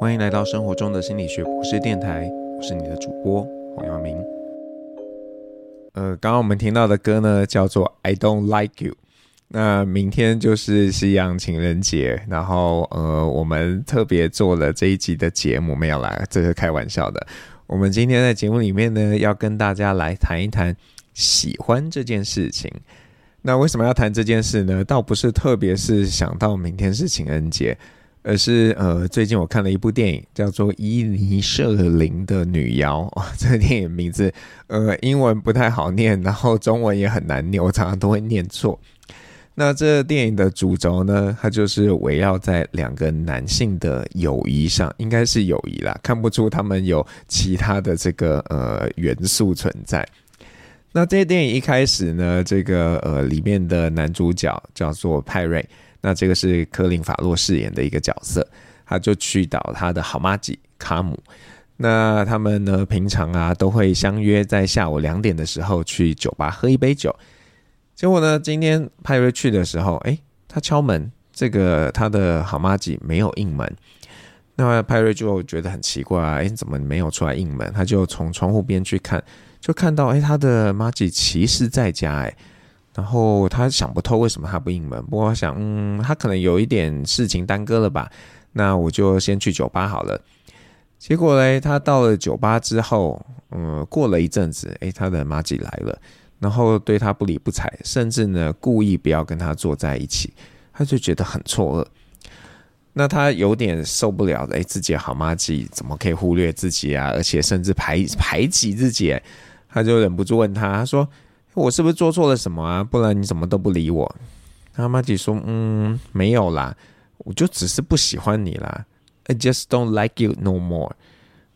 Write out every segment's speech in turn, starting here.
欢迎来到生活中的心理学博士电台，我是你的主播黄耀明。呃，刚刚我们听到的歌呢，叫做《I Don't Like You》。那明天就是西洋情人节，然后呃，我们特别做了这一集的节目，没有啦，这是开玩笑的。我们今天在节目里面呢，要跟大家来谈一谈喜欢这件事情。那为什么要谈这件事呢？倒不是特别是想到明天是情人节。而是呃，最近我看了一部电影，叫做《伊尼舍林的女妖》哦。这个电影名字呃，英文不太好念，然后中文也很难念，我常常都会念错。那这电影的主轴呢，它就是围绕在两个男性的友谊上，应该是友谊啦，看不出他们有其他的这个呃元素存在。那这电影一开始呢，这个呃里面的男主角叫做派瑞。那这个是科林·法洛饰演的一个角色，他就去找他的好妈吉卡姆。那他们呢，平常啊都会相约在下午两点的时候去酒吧喝一杯酒。结果呢，今天派瑞去的时候，哎，他敲门，这个他的好妈吉没有应门。那派瑞就觉得很奇怪啊，哎，怎么没有出来应门？他就从窗户边去看，就看到哎，他的妈吉其实在家，哎。然后他想不透为什么他不应门，不过我想，嗯，他可能有一点事情耽搁了吧。那我就先去酒吧好了。结果嘞，他到了酒吧之后，嗯，过了一阵子，诶，他的妈吉来了，然后对他不理不睬，甚至呢故意不要跟他坐在一起，他就觉得很错愕。那他有点受不了，诶，自己好妈吉怎么可以忽略自己啊？而且甚至排排挤自己，他就忍不住问他，他说。我是不是做错了什么啊？不然你怎么都不理我？他麻吉说：“嗯，没有啦，我就只是不喜欢你啦。I just don't like you no more。”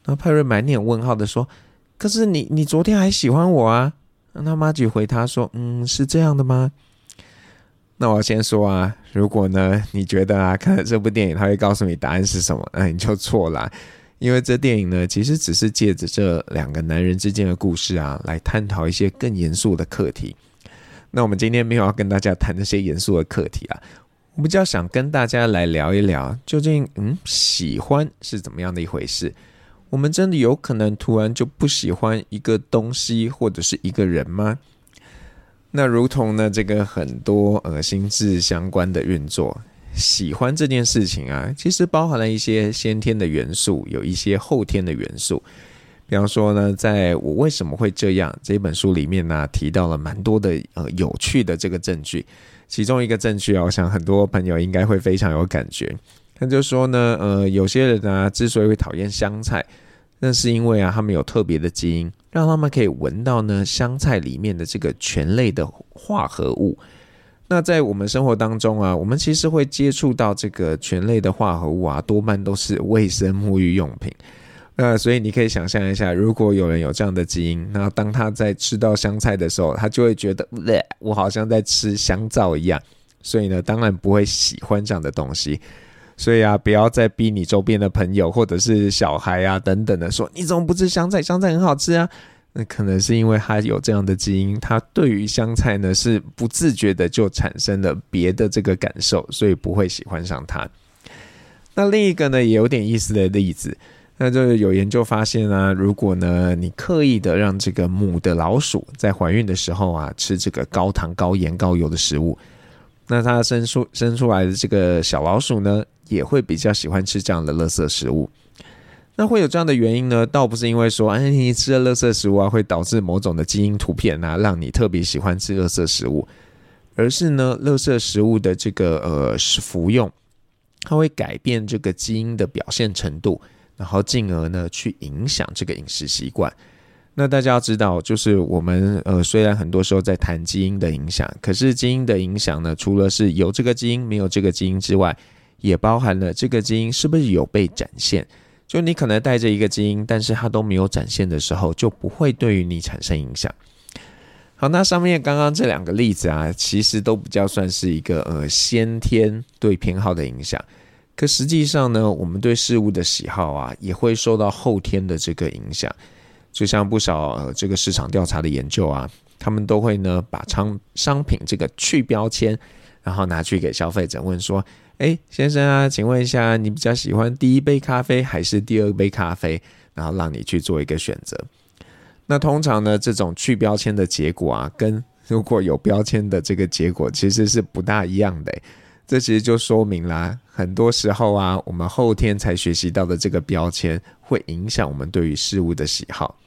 然后派瑞满脸问号的说：“可是你，你昨天还喜欢我啊？”那麻吉回他说：“嗯，是这样的吗？”那我先说啊，如果呢，你觉得啊，看了这部电影他会告诉你答案是什么，那你就错了。因为这电影呢，其实只是借着这两个男人之间的故事啊，来探讨一些更严肃的课题。那我们今天没有要跟大家谈这些严肃的课题啊，我比较想跟大家来聊一聊，究竟嗯，喜欢是怎么样的一回事？我们真的有可能突然就不喜欢一个东西或者是一个人吗？那如同呢，这个很多呃心智相关的运作。喜欢这件事情啊，其实包含了一些先天的元素，有一些后天的元素。比方说呢，在我为什么会这样这本书里面呢、提到了蛮多的呃有趣的这个证据。其中一个证据啊，我想很多朋友应该会非常有感觉。他就说呢，呃，有些人啊，之所以会讨厌香菜，那是因为啊，他们有特别的基因，让他们可以闻到呢香菜里面的这个醛类的化合物。那在我们生活当中啊，我们其实会接触到这个醛类的化合物啊，多半都是卫生沐浴用品。呃所以你可以想象一下，如果有人有这样的基因，那当他在吃到香菜的时候，他就会觉得，我好像在吃香皂一样。所以呢，当然不会喜欢这样的东西。所以啊，不要再逼你周边的朋友或者是小孩啊等等的说，你怎么不吃香菜？香菜很好吃啊。那可能是因为他有这样的基因，他对于香菜呢是不自觉的就产生了别的这个感受，所以不会喜欢上它。那另一个呢也有点意思的例子，那就是有研究发现啊，如果呢你刻意的让这个母的老鼠在怀孕的时候啊吃这个高糖、高盐、高油的食物，那它生出生出来的这个小老鼠呢也会比较喜欢吃这样的垃圾食物。那会有这样的原因呢？倒不是因为说，哎，你吃了垃圾食物啊，会导致某种的基因突变啊，让你特别喜欢吃垃圾食物，而是呢，垃圾食物的这个呃服用，它会改变这个基因的表现程度，然后进而呢去影响这个饮食习惯。那大家要知道，就是我们呃虽然很多时候在谈基因的影响，可是基因的影响呢，除了是有这个基因没有这个基因之外，也包含了这个基因是不是有被展现。就你可能带着一个基因，但是它都没有展现的时候，就不会对于你产生影响。好，那上面刚刚这两个例子啊，其实都比较算是一个呃先天对偏好的影响。可实际上呢，我们对事物的喜好啊，也会受到后天的这个影响。就像不少呃这个市场调查的研究啊，他们都会呢把商商品这个去标签，然后拿去给消费者问说：“哎，先生啊，请问一下，你比较喜欢第一杯咖啡还是第二杯咖啡？”然后让你去做一个选择。那通常呢，这种去标签的结果啊，跟如果有标签的这个结果其实是不大一样的。这其实就说明啦，很多时候啊，我们后天才学习到的这个标签，会影响我们对于事物的喜好。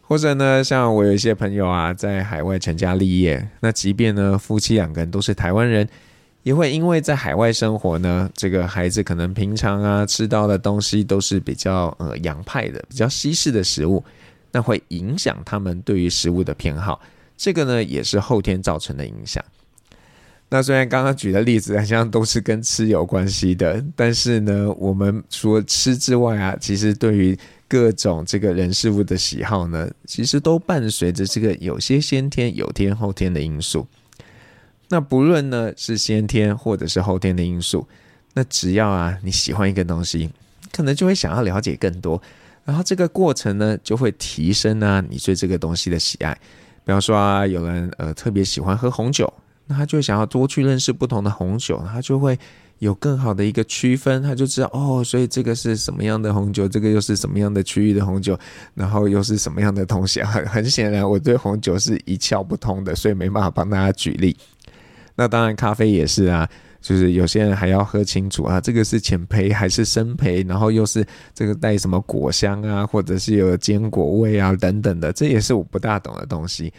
或者呢，像我有一些朋友啊，在海外成家立业，那即便呢夫妻两个人都是台湾人，也会因为在海外生活呢，这个孩子可能平常啊吃到的东西都是比较呃洋派的、比较西式的食物，那会影响他们对于食物的偏好。这个呢也是后天造成的影响。那虽然刚刚举的例子好像都是跟吃有关系的，但是呢，我们除了吃之外啊，其实对于各种这个人事物的喜好呢，其实都伴随着这个有些先天、有天后天的因素。那不论呢是先天或者是后天的因素，那只要啊你喜欢一个东西，可能就会想要了解更多，然后这个过程呢就会提升啊你对这个东西的喜爱。比方说啊，有人呃特别喜欢喝红酒。那他就想要多去认识不同的红酒，他就会有更好的一个区分，他就知道哦，所以这个是什么样的红酒，这个又是什么样的区域的红酒，然后又是什么样的东西。很 很显然，我对红酒是一窍不通的，所以没办法帮大家举例。那当然，咖啡也是啊，就是有些人还要喝清楚啊，这个是浅焙还是深焙，然后又是这个带什么果香啊，或者是有坚果味啊等等的，这也是我不大懂的东西。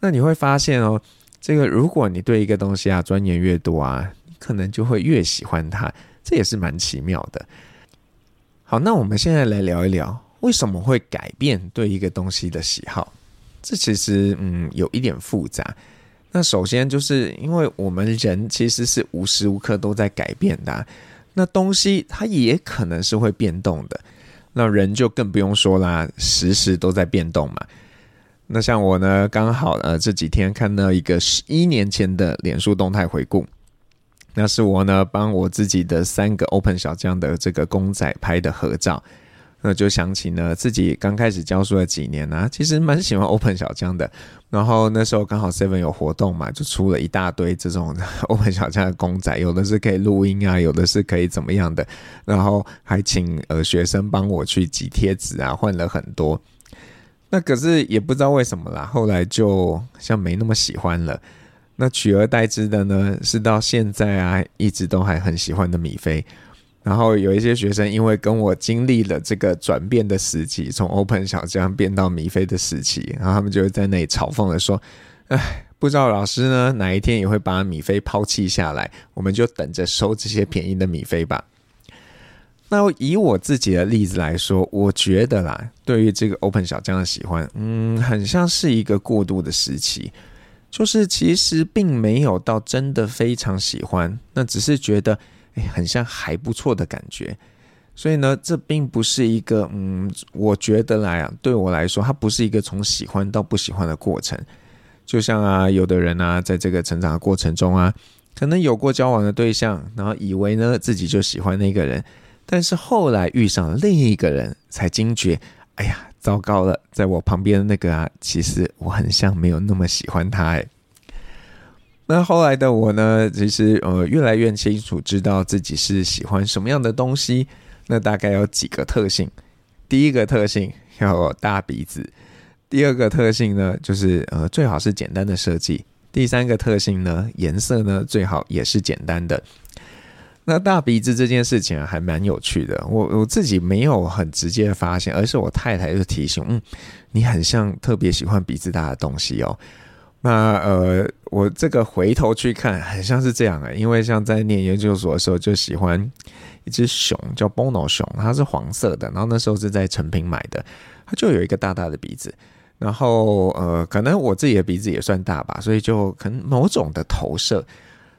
那你会发现哦。这个，如果你对一个东西啊钻研越多啊，你可能就会越喜欢它，这也是蛮奇妙的。好，那我们现在来聊一聊，为什么会改变对一个东西的喜好？这其实嗯有一点复杂。那首先就是因为我们人其实是无时无刻都在改变的，那东西它也可能是会变动的，那人就更不用说啦，时时都在变动嘛。那像我呢，刚好呃这几天看到一个十一年前的脸书动态回顾，那是我呢帮我自己的三个 Open 小将的这个公仔拍的合照，那就想起呢自己刚开始教书的几年啊，其实蛮喜欢 Open 小将的。然后那时候刚好 Seven 有活动嘛，就出了一大堆这种 Open 小将的公仔，有的是可以录音啊，有的是可以怎么样的，然后还请呃学生帮我去挤贴纸啊，换了很多。那可是也不知道为什么啦，后来就像没那么喜欢了。那取而代之的呢，是到现在啊，一直都还很喜欢的米菲。然后有一些学生因为跟我经历了这个转变的时期，从 Open 小将变到米菲的时期，然后他们就会在那里嘲讽的说：“哎，不知道老师呢哪一天也会把米菲抛弃下来，我们就等着收这些便宜的米菲吧。”那以我自己的例子来说，我觉得啦，对于这个 Open 小将的喜欢，嗯，很像是一个过渡的时期，就是其实并没有到真的非常喜欢，那只是觉得，很像还不错的感觉。所以呢，这并不是一个，嗯，我觉得来啊，对我来说，它不是一个从喜欢到不喜欢的过程。就像啊，有的人啊，在这个成长的过程中啊，可能有过交往的对象，然后以为呢自己就喜欢那个人。但是后来遇上另一个人，才惊觉，哎呀，糟糕了，在我旁边的那个啊，其实我很像没有那么喜欢他哎。那后来的我呢，其实呃越来越清楚知道自己是喜欢什么样的东西。那大概有几个特性，第一个特性要有大鼻子，第二个特性呢就是呃最好是简单的设计，第三个特性呢颜色呢最好也是简单的。那大鼻子这件事情，还蛮有趣的。我我自己没有很直接的发现，而是我太太就提醒，嗯，你很像特别喜欢鼻子大的东西哦。那呃，我这个回头去看，很像是这样的，因为像在念研究所的时候，就喜欢一只熊，叫 Bono 熊，它是黄色的，然后那时候是在诚品买的，它就有一个大大的鼻子。然后呃，可能我自己的鼻子也算大吧，所以就可能某种的投射。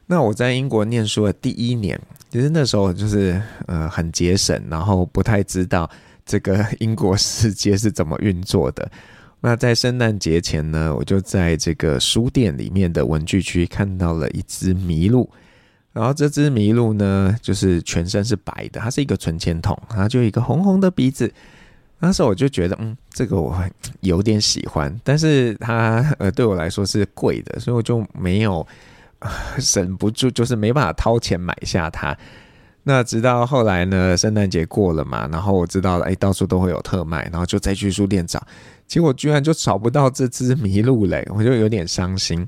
那我在英国念书的第一年，其实那时候就是呃很节省，然后不太知道这个英国世界是怎么运作的。那在圣诞节前呢，我就在这个书店里面的文具区看到了一只麋鹿，然后这只麋鹿呢，就是全身是白的，它是一个存钱筒，它就一个红红的鼻子。那时候我就觉得，嗯，这个我有点喜欢，但是它呃对我来说是贵的，所以我就没有。忍不住，就是没办法掏钱买下它。那直到后来呢，圣诞节过了嘛，然后我知道了，哎，到处都会有特卖，然后就再去书店找，结果居然就找不到这只麋鹿嘞，我就有点伤心。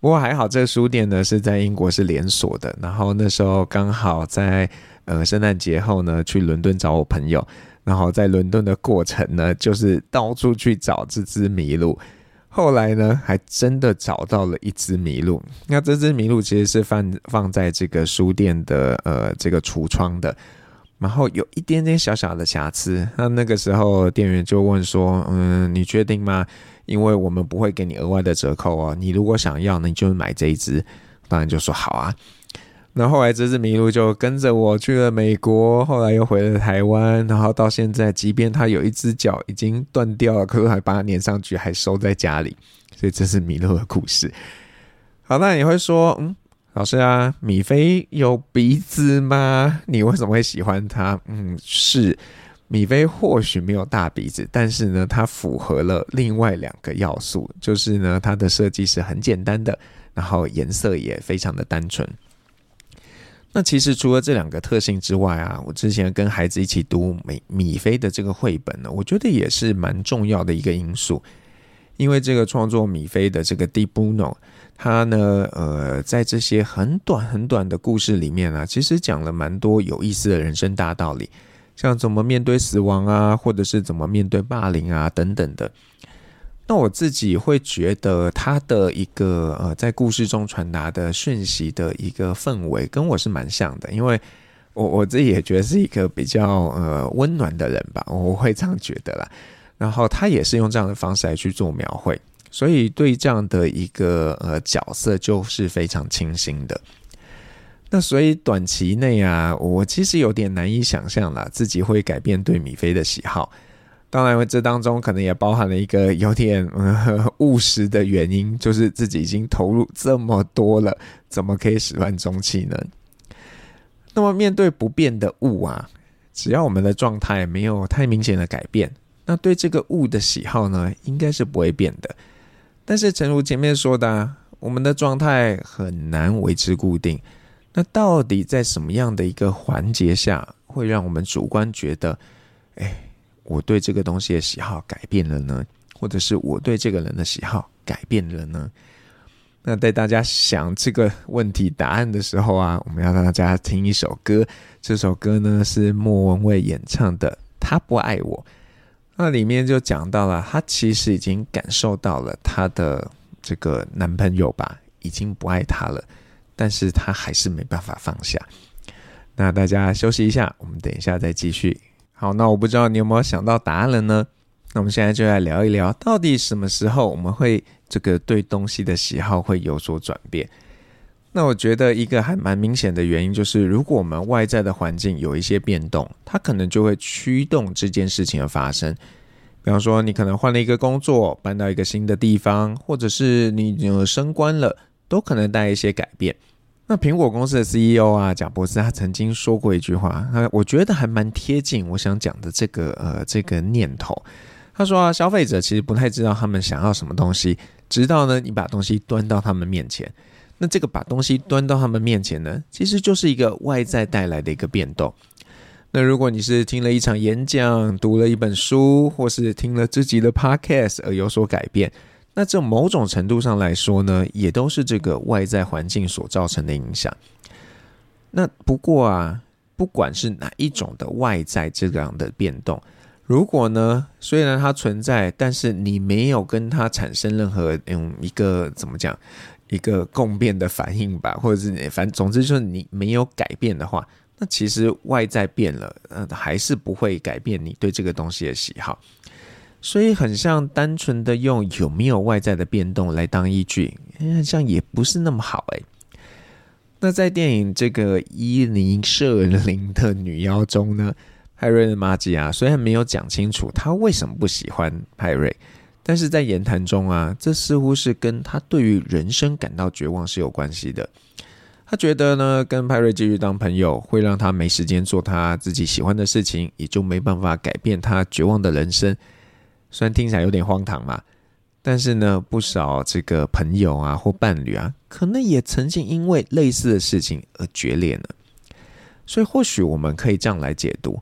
不过还好，这个书店呢是在英国是连锁的，然后那时候刚好在呃圣诞节后呢去伦敦找我朋友，然后在伦敦的过程呢就是到处去找这只麋鹿。后来呢，还真的找到了一只麋鹿。那这只麋鹿其实是放放在这个书店的呃这个橱窗的，然后有一点点小小的瑕疵。那那个时候店员就问说：“嗯，你确定吗？因为我们不会给你额外的折扣哦。你如果想要呢，你就买这一只。”当然就说好啊。那后来这只麋鹿就跟着我去了美国，后来又回了台湾，然后到现在，即便它有一只脚已经断掉了，可是还把它粘上去，还收在家里。所以这是麋鹿的故事。好，那你会说，嗯，老师啊，米菲有鼻子吗？你为什么会喜欢它？嗯，是，米菲或许没有大鼻子，但是呢，它符合了另外两个要素，就是呢，它的设计是很简单的，然后颜色也非常的单纯。那其实除了这两个特性之外啊，我之前跟孩子一起读米米菲的这个绘本呢，我觉得也是蛮重要的一个因素。因为这个创作米菲的这个 Di Bruno，他呢，呃，在这些很短很短的故事里面啊，其实讲了蛮多有意思的人生大道理，像怎么面对死亡啊，或者是怎么面对霸凌啊等等的。那我自己会觉得他的一个呃，在故事中传达的讯息的一个氛围，跟我是蛮像的，因为我我自己也觉得是一个比较呃温暖的人吧，我会这样觉得啦。然后他也是用这样的方式来去做描绘，所以对这样的一个呃角色就是非常清新的。那所以短期内啊，我其实有点难以想象啦，自己会改变对米菲的喜好。当然，这当中可能也包含了一个有点 务实的原因，就是自己已经投入这么多了，怎么可以始乱终弃呢？那么面对不变的物啊，只要我们的状态没有太明显的改变，那对这个物的喜好呢，应该是不会变的。但是，诚如前面说的啊，我们的状态很难维持固定。那到底在什么样的一个环节下，会让我们主观觉得，哎？我对这个东西的喜好改变了呢，或者是我对这个人的喜好改变了呢？那在大家想这个问题答案的时候啊，我们要让大家听一首歌。这首歌呢是莫文蔚演唱的《他不爱我》。那里面就讲到了，她其实已经感受到了她的这个男朋友吧，已经不爱她了，但是她还是没办法放下。那大家休息一下，我们等一下再继续。好，那我不知道你有没有想到答案了呢？那我们现在就来聊一聊，到底什么时候我们会这个对东西的喜好会有所转变？那我觉得一个还蛮明显的原因就是，如果我们外在的环境有一些变动，它可能就会驱动这件事情的发生。比方说，你可能换了一个工作，搬到一个新的地方，或者是你呃升官了，都可能带一些改变。那苹果公司的 CEO 啊，贾伯斯他曾经说过一句话，他我觉得还蛮贴近我想讲的这个呃这个念头。他说啊，消费者其实不太知道他们想要什么东西，直到呢你把东西端到他们面前。那这个把东西端到他们面前呢，其实就是一个外在带来的一个变动。那如果你是听了一场演讲、读了一本书，或是听了自己的 Podcast 而有所改变。那这某种程度上来说呢，也都是这个外在环境所造成的影响。那不过啊，不管是哪一种的外在这样的变动，如果呢，虽然它存在，但是你没有跟它产生任何嗯一个怎么讲一个共变的反应吧，或者是你反总之就是你没有改变的话，那其实外在变了，呃，还是不会改变你对这个东西的喜好。所以很像单纯的用有没有外在的变动来当依据，好像也不是那么好哎。那在电影这个伊尼舍林的女妖中呢，派瑞的玛吉啊，虽然没有讲清楚他为什么不喜欢派瑞，但是在言谈中啊，这似乎是跟他对于人生感到绝望是有关系的。他觉得呢，跟派瑞继续当朋友会让他没时间做他自己喜欢的事情，也就没办法改变他绝望的人生。虽然听起来有点荒唐嘛，但是呢，不少这个朋友啊或伴侣啊，可能也曾经因为类似的事情而决裂呢。所以，或许我们可以这样来解读：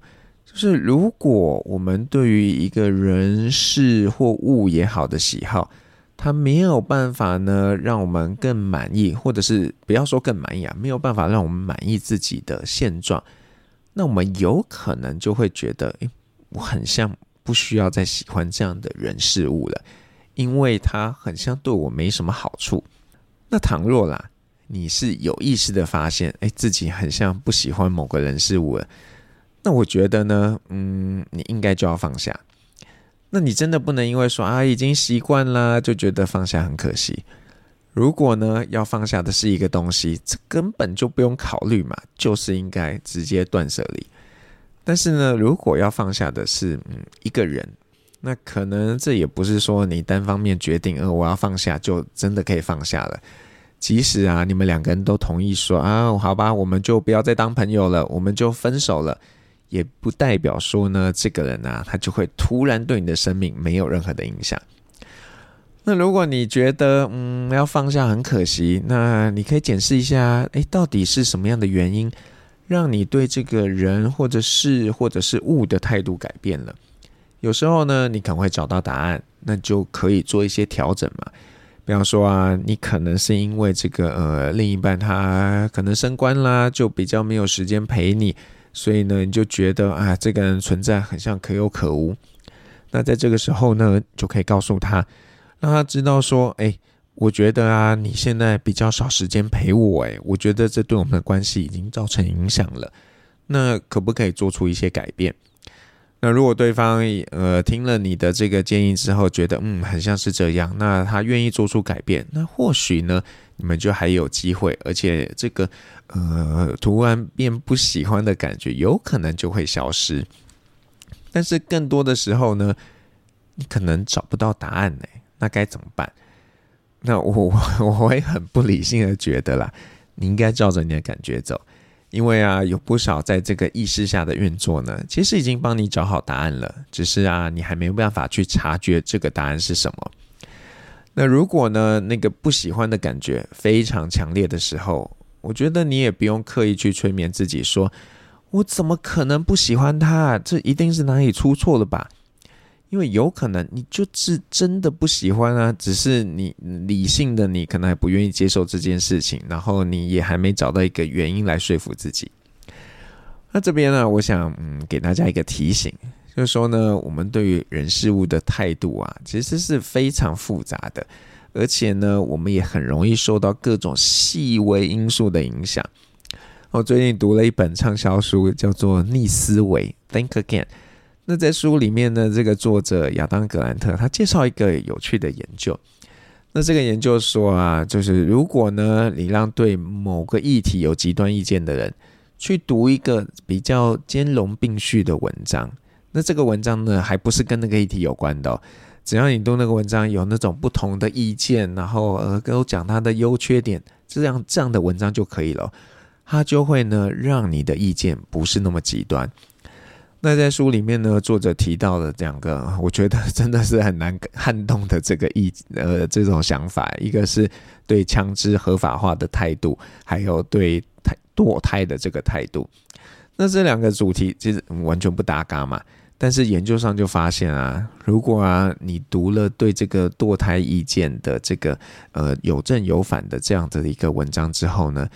就是如果我们对于一个人事或物也好的喜好，他没有办法呢让我们更满意，或者是不要说更满意啊，没有办法让我们满意自己的现状，那我们有可能就会觉得，诶，我很像不需要再喜欢这样的人事物了。因为他很像对我没什么好处。那倘若啦，你是有意识的发现，哎，自己很像不喜欢某个人事物了，那我觉得呢，嗯，你应该就要放下。那你真的不能因为说啊已经习惯了，就觉得放下很可惜。如果呢要放下的是一个东西，这根本就不用考虑嘛，就是应该直接断舍离。但是呢，如果要放下的是嗯一个人。那可能这也不是说你单方面决定，呃，我要放下就真的可以放下了。即使啊，你们两个人都同意说啊，好吧，我们就不要再当朋友了，我们就分手了，也不代表说呢，这个人啊，他就会突然对你的生命没有任何的影响。那如果你觉得嗯要放下很可惜，那你可以检视一下，诶，到底是什么样的原因让你对这个人或者事或者是物的态度改变了？有时候呢，你可能会找到答案，那就可以做一些调整嘛。比方说啊，你可能是因为这个呃，另一半他可能升官啦，就比较没有时间陪你，所以呢，你就觉得啊，这个人存在很像可有可无。那在这个时候呢，就可以告诉他，让他知道说，哎，我觉得啊，你现在比较少时间陪我，哎，我觉得这对我们的关系已经造成影响了。那可不可以做出一些改变？那如果对方呃听了你的这个建议之后，觉得嗯很像是这样，那他愿意做出改变，那或许呢你们就还有机会，而且这个呃突然变不喜欢的感觉有可能就会消失。但是更多的时候呢，你可能找不到答案呢，那该怎么办？那我 我会很不理性的觉得啦，你应该照着你的感觉走。因为啊，有不少在这个意识下的运作呢，其实已经帮你找好答案了，只是啊，你还没有办法去察觉这个答案是什么。那如果呢，那个不喜欢的感觉非常强烈的时候，我觉得你也不用刻意去催眠自己说，我怎么可能不喜欢他？这一定是哪里出错了吧？因为有可能你就是真的不喜欢啊，只是你理性的你可能还不愿意接受这件事情，然后你也还没找到一个原因来说服自己。那这边呢，我想嗯给大家一个提醒，就是说呢，我们对于人事物的态度啊，其实是非常复杂的，而且呢，我们也很容易受到各种细微因素的影响。我最近读了一本畅销书，叫做《逆思维》（Think Again）。那在书里面呢，这个作者亚当·格兰特他介绍一个有趣的研究。那这个研究说啊，就是如果呢，你让对某个议题有极端意见的人去读一个比较兼容并蓄的文章，那这个文章呢，还不是跟那个议题有关的哦。只要你读那个文章有那种不同的意见，然后呃，都讲它的优缺点，这样这样的文章就可以了。它就会呢，让你的意见不是那么极端。那在书里面呢，作者提到了两个，我觉得真的是很难撼动的这个意呃这种想法，一个是对枪支合法化的态度，还有对胎堕胎的这个态度。那这两个主题其实完全不搭嘎嘛，但是研究上就发现啊，如果啊你读了对这个堕胎意见的这个呃有正有反的这样的一个文章之后呢，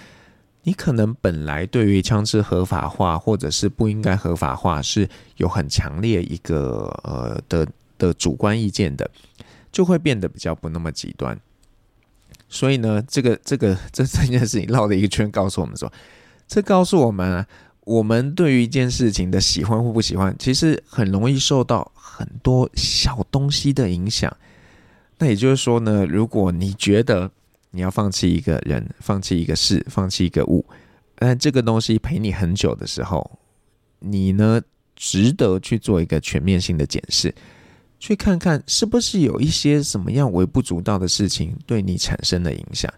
你可能本来对于枪支合法化或者是不应该合法化是有很强烈一个呃的的主观意见的，就会变得比较不那么极端。所以呢，这个这个这三件事情绕了一个圈，告诉我们说，这告诉我们啊，我们对于一件事情的喜欢或不喜欢，其实很容易受到很多小东西的影响。那也就是说呢，如果你觉得你要放弃一个人，放弃一个事，放弃一个物，但这个东西陪你很久的时候，你呢值得去做一个全面性的检视，去看看是不是有一些什么样微不足道的事情对你产生了影响。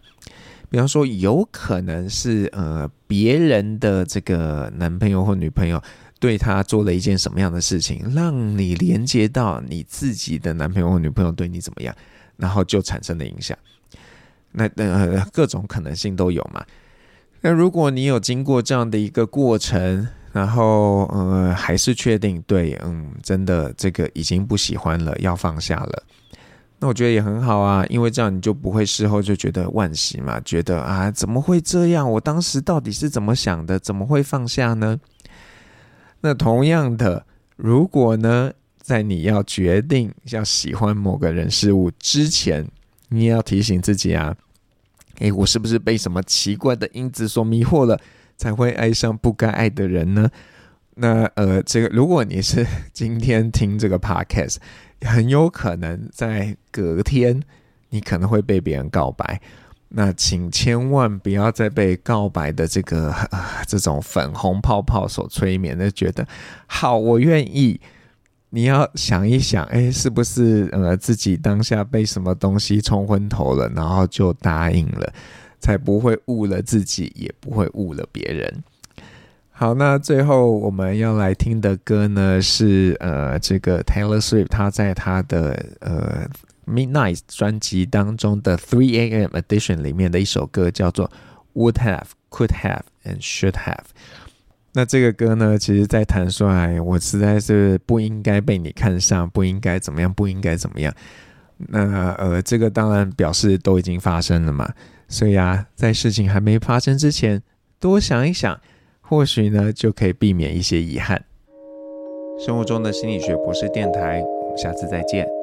比方说，有可能是呃别人的这个男朋友或女朋友对他做了一件什么样的事情，让你连接到你自己的男朋友或女朋友对你怎么样。然后就产生了影响。那呃各种可能性都有嘛。那如果你有经过这样的一个过程，然后呃还是确定对，嗯，真的这个已经不喜欢了，要放下了。那我觉得也很好啊，因为这样你就不会事后就觉得惋惜嘛，觉得啊怎么会这样？我当时到底是怎么想的？怎么会放下呢？那同样的，如果呢，在你要决定要喜欢某个人事物之前，你也要提醒自己啊，诶，我是不是被什么奇怪的因子所迷惑了，才会爱上不该爱的人呢？那呃，这个如果你是今天听这个 podcast，很有可能在隔天你可能会被别人告白。那请千万不要再被告白的这个、这种粉红泡泡所催眠，就觉得好，我愿意。你要想一想，哎，是不是呃自己当下被什么东西冲昏头了，然后就答应了，才不会误了自己，也不会误了别人。好，那最后我们要来听的歌呢，是呃这个 Taylor Swift 他在他的呃 Midnight 专辑当中的 Three A.M. Edition 里面的一首歌，叫做 Would Have, Could Have and Should Have。那这个歌呢，其实在谈说，哎，我实在是不应该被你看上，不应该怎么样，不应该怎么样。那呃，这个当然表示都已经发生了嘛，所以啊，在事情还没发生之前，多想一想。或许呢，就可以避免一些遗憾。生活中的心理学博士电台，我们下次再见。